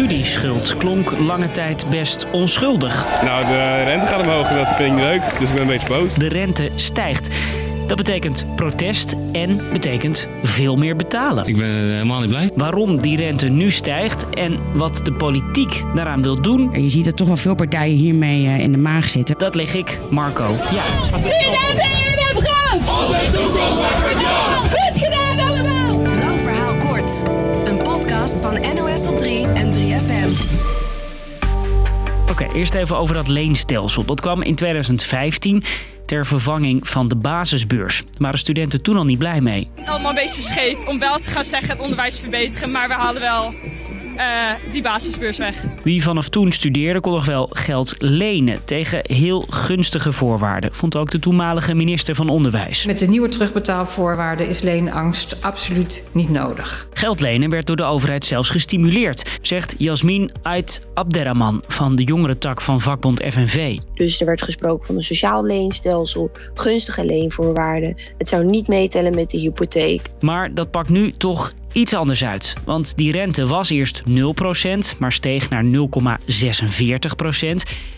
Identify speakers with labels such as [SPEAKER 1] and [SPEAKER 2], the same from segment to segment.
[SPEAKER 1] studieschuld klonk lange tijd best onschuldig.
[SPEAKER 2] Nou, de rente gaat omhoog en dat vind ik niet leuk, dus ik ben een beetje boos.
[SPEAKER 1] De rente stijgt. Dat betekent protest en betekent veel meer betalen.
[SPEAKER 3] Ik ben helemaal niet blij.
[SPEAKER 1] Waarom die rente nu stijgt en wat de politiek daaraan wil doen,
[SPEAKER 4] Je ziet dat toch wel veel partijen hiermee eh, in de maag zitten.
[SPEAKER 1] dat leg ik Marco ja,
[SPEAKER 5] Goed
[SPEAKER 1] eerst even over dat leenstelsel. Dat kwam in 2015 ter vervanging van de basisbeurs. Daar waren studenten toen al niet blij mee.
[SPEAKER 6] Het allemaal een beetje scheef om wel te gaan zeggen het onderwijs verbeteren, maar we halen wel eh, die basisbeurs weg.
[SPEAKER 1] Wie vanaf toen studeerde kon nog wel geld lenen tegen heel gunstige voorwaarden, vond ook de toenmalige minister van Onderwijs.
[SPEAKER 7] Met de nieuwe terugbetaalvoorwaarden is leenangst absoluut niet nodig.
[SPEAKER 1] Geld lenen werd door de overheid zelfs gestimuleerd, zegt Jasmin Ait Abderrahman van de jongerentak van vakbond FNV.
[SPEAKER 8] Dus er werd gesproken van een sociaal leenstelsel, gunstige leenvoorwaarden. Het zou niet meetellen met de hypotheek.
[SPEAKER 1] Maar dat pakt nu toch iets anders uit. Want die rente was eerst 0%, maar steeg naar 0,46%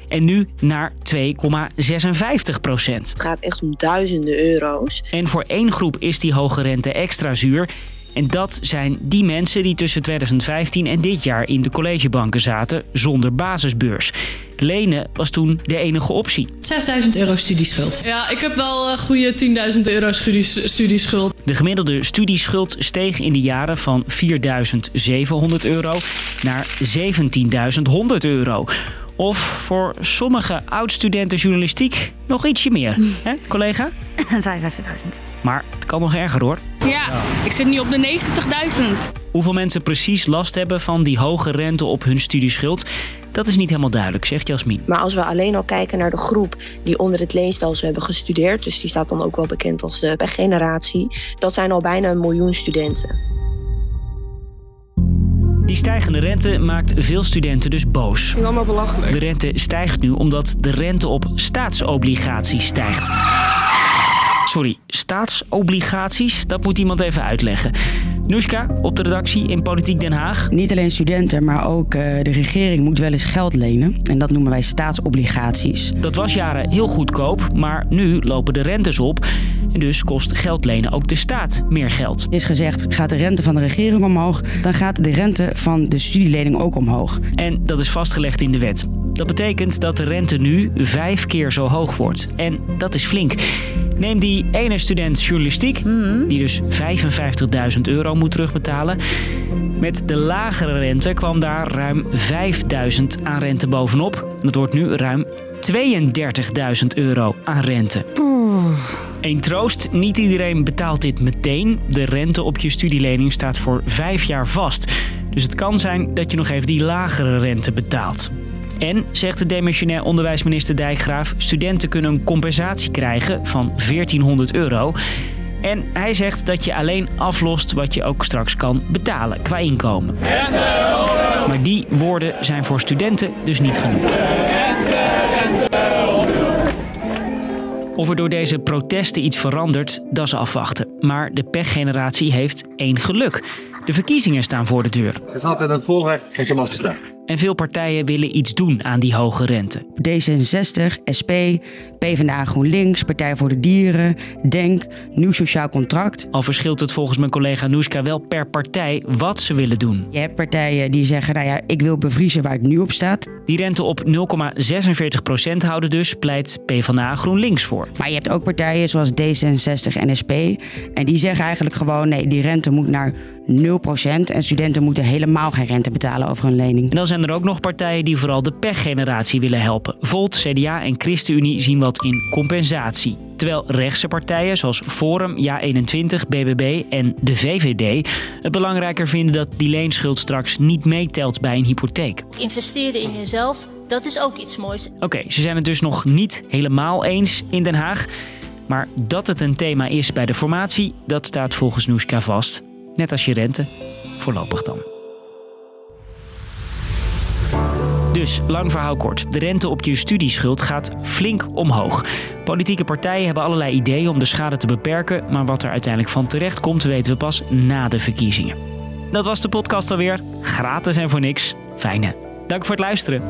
[SPEAKER 1] en nu naar 2,56%.
[SPEAKER 8] Het gaat echt om duizenden euro's.
[SPEAKER 1] En voor één groep is die hoge rente extra zuur. En dat zijn die mensen die tussen 2015 en dit jaar in de collegebanken zaten zonder basisbeurs. Lenen was toen de enige optie.
[SPEAKER 9] 6000 euro studieschuld. Ja, ik heb wel een goede 10.000 euro studies- studieschuld.
[SPEAKER 1] De gemiddelde studieschuld steeg in de jaren van 4.700 euro naar 17.100 euro. Of voor sommige oud-studenten journalistiek nog ietsje meer. Hè, collega?
[SPEAKER 5] 55.000.
[SPEAKER 1] Maar het kan nog erger hoor.
[SPEAKER 9] Ja, ik zit nu op de 90.000.
[SPEAKER 1] Hoeveel mensen precies last hebben van die hoge rente op hun studieschuld, dat is niet helemaal duidelijk, zegt Jasmin.
[SPEAKER 8] Maar als we alleen al kijken naar de groep die onder het leenstelsel hebben gestudeerd, dus die staat dan ook wel bekend als de generatie, dat zijn al bijna een miljoen studenten.
[SPEAKER 1] Die stijgende rente maakt veel studenten dus boos.
[SPEAKER 6] Allemaal belachelijk.
[SPEAKER 1] De rente stijgt nu omdat de rente op staatsobligaties stijgt. Sorry, staatsobligaties? Dat moet iemand even uitleggen. Nushka, op de redactie in Politiek Den Haag.
[SPEAKER 4] Niet alleen studenten, maar ook eh, de regering moet wel eens geld lenen. En dat noemen wij staatsobligaties.
[SPEAKER 1] Dat was jaren heel goedkoop, maar nu lopen de rentes op. En dus kost geld lenen ook de staat meer geld.
[SPEAKER 4] Is gezegd, gaat de rente van de regering omhoog, dan gaat de rente van de studielening ook omhoog.
[SPEAKER 1] En dat is vastgelegd in de wet. Dat betekent dat de rente nu vijf keer zo hoog wordt. En dat is flink. Neem die ene student journalistiek, die dus 55.000 euro moet terugbetalen. Met de lagere rente kwam daar ruim 5.000 aan rente bovenop. En dat wordt nu ruim 32.000 euro aan rente. Eén troost, niet iedereen betaalt dit meteen. De rente op je studielening staat voor vijf jaar vast. Dus het kan zijn dat je nog even die lagere rente betaalt. En, zegt de demissionair onderwijsminister Dijkgraaf, studenten kunnen een compensatie krijgen van 1400 euro. En hij zegt dat je alleen aflost wat je ook straks kan betalen qua inkomen. Maar die woorden zijn voor studenten dus niet genoeg. Of er door deze protesten iets verandert, dat is afwachten. Maar de pechgeneratie heeft één geluk. De verkiezingen staan voor de deur.
[SPEAKER 10] Je staat in het voorrecht je staan.
[SPEAKER 1] En veel partijen willen iets doen aan die hoge rente.
[SPEAKER 4] D66, SP, PvdA GroenLinks, Partij voor de Dieren, DENK, Nieuw Sociaal Contract.
[SPEAKER 1] Al verschilt het volgens mijn collega Noeska wel per partij wat ze willen doen.
[SPEAKER 4] Je hebt partijen die zeggen, nou ja, ik wil bevriezen waar het nu op staat.
[SPEAKER 1] Die rente op 0,46% houden dus, pleit PvdA GroenLinks voor.
[SPEAKER 4] Maar je hebt ook partijen zoals D66 en SP. En die zeggen eigenlijk gewoon, nee, die rente moet naar 0%. En studenten moeten helemaal geen rente betalen over hun lening.
[SPEAKER 1] En dan zijn er ook nog partijen die vooral de pechgeneratie willen helpen. Volt, CDA en ChristenUnie zien wat in compensatie. Terwijl rechtse partijen zoals Forum, Ja21, BBB en de VVD het belangrijker vinden dat die leenschuld straks niet meetelt bij een hypotheek.
[SPEAKER 5] Investeren in jezelf, dat is ook iets moois.
[SPEAKER 1] Oké, ze zijn het dus nog niet helemaal eens in Den Haag. Maar dat het een thema is bij de formatie, dat staat volgens Noeska vast. Net als je rente. Voorlopig dan. Dus, lang verhaal kort. De rente op je studieschuld gaat flink omhoog. Politieke partijen hebben allerlei ideeën om de schade te beperken, maar wat er uiteindelijk van terecht komt, weten we pas na de verkiezingen. Dat was de podcast alweer. Gratis en voor niks. Fijne. Dank voor het luisteren.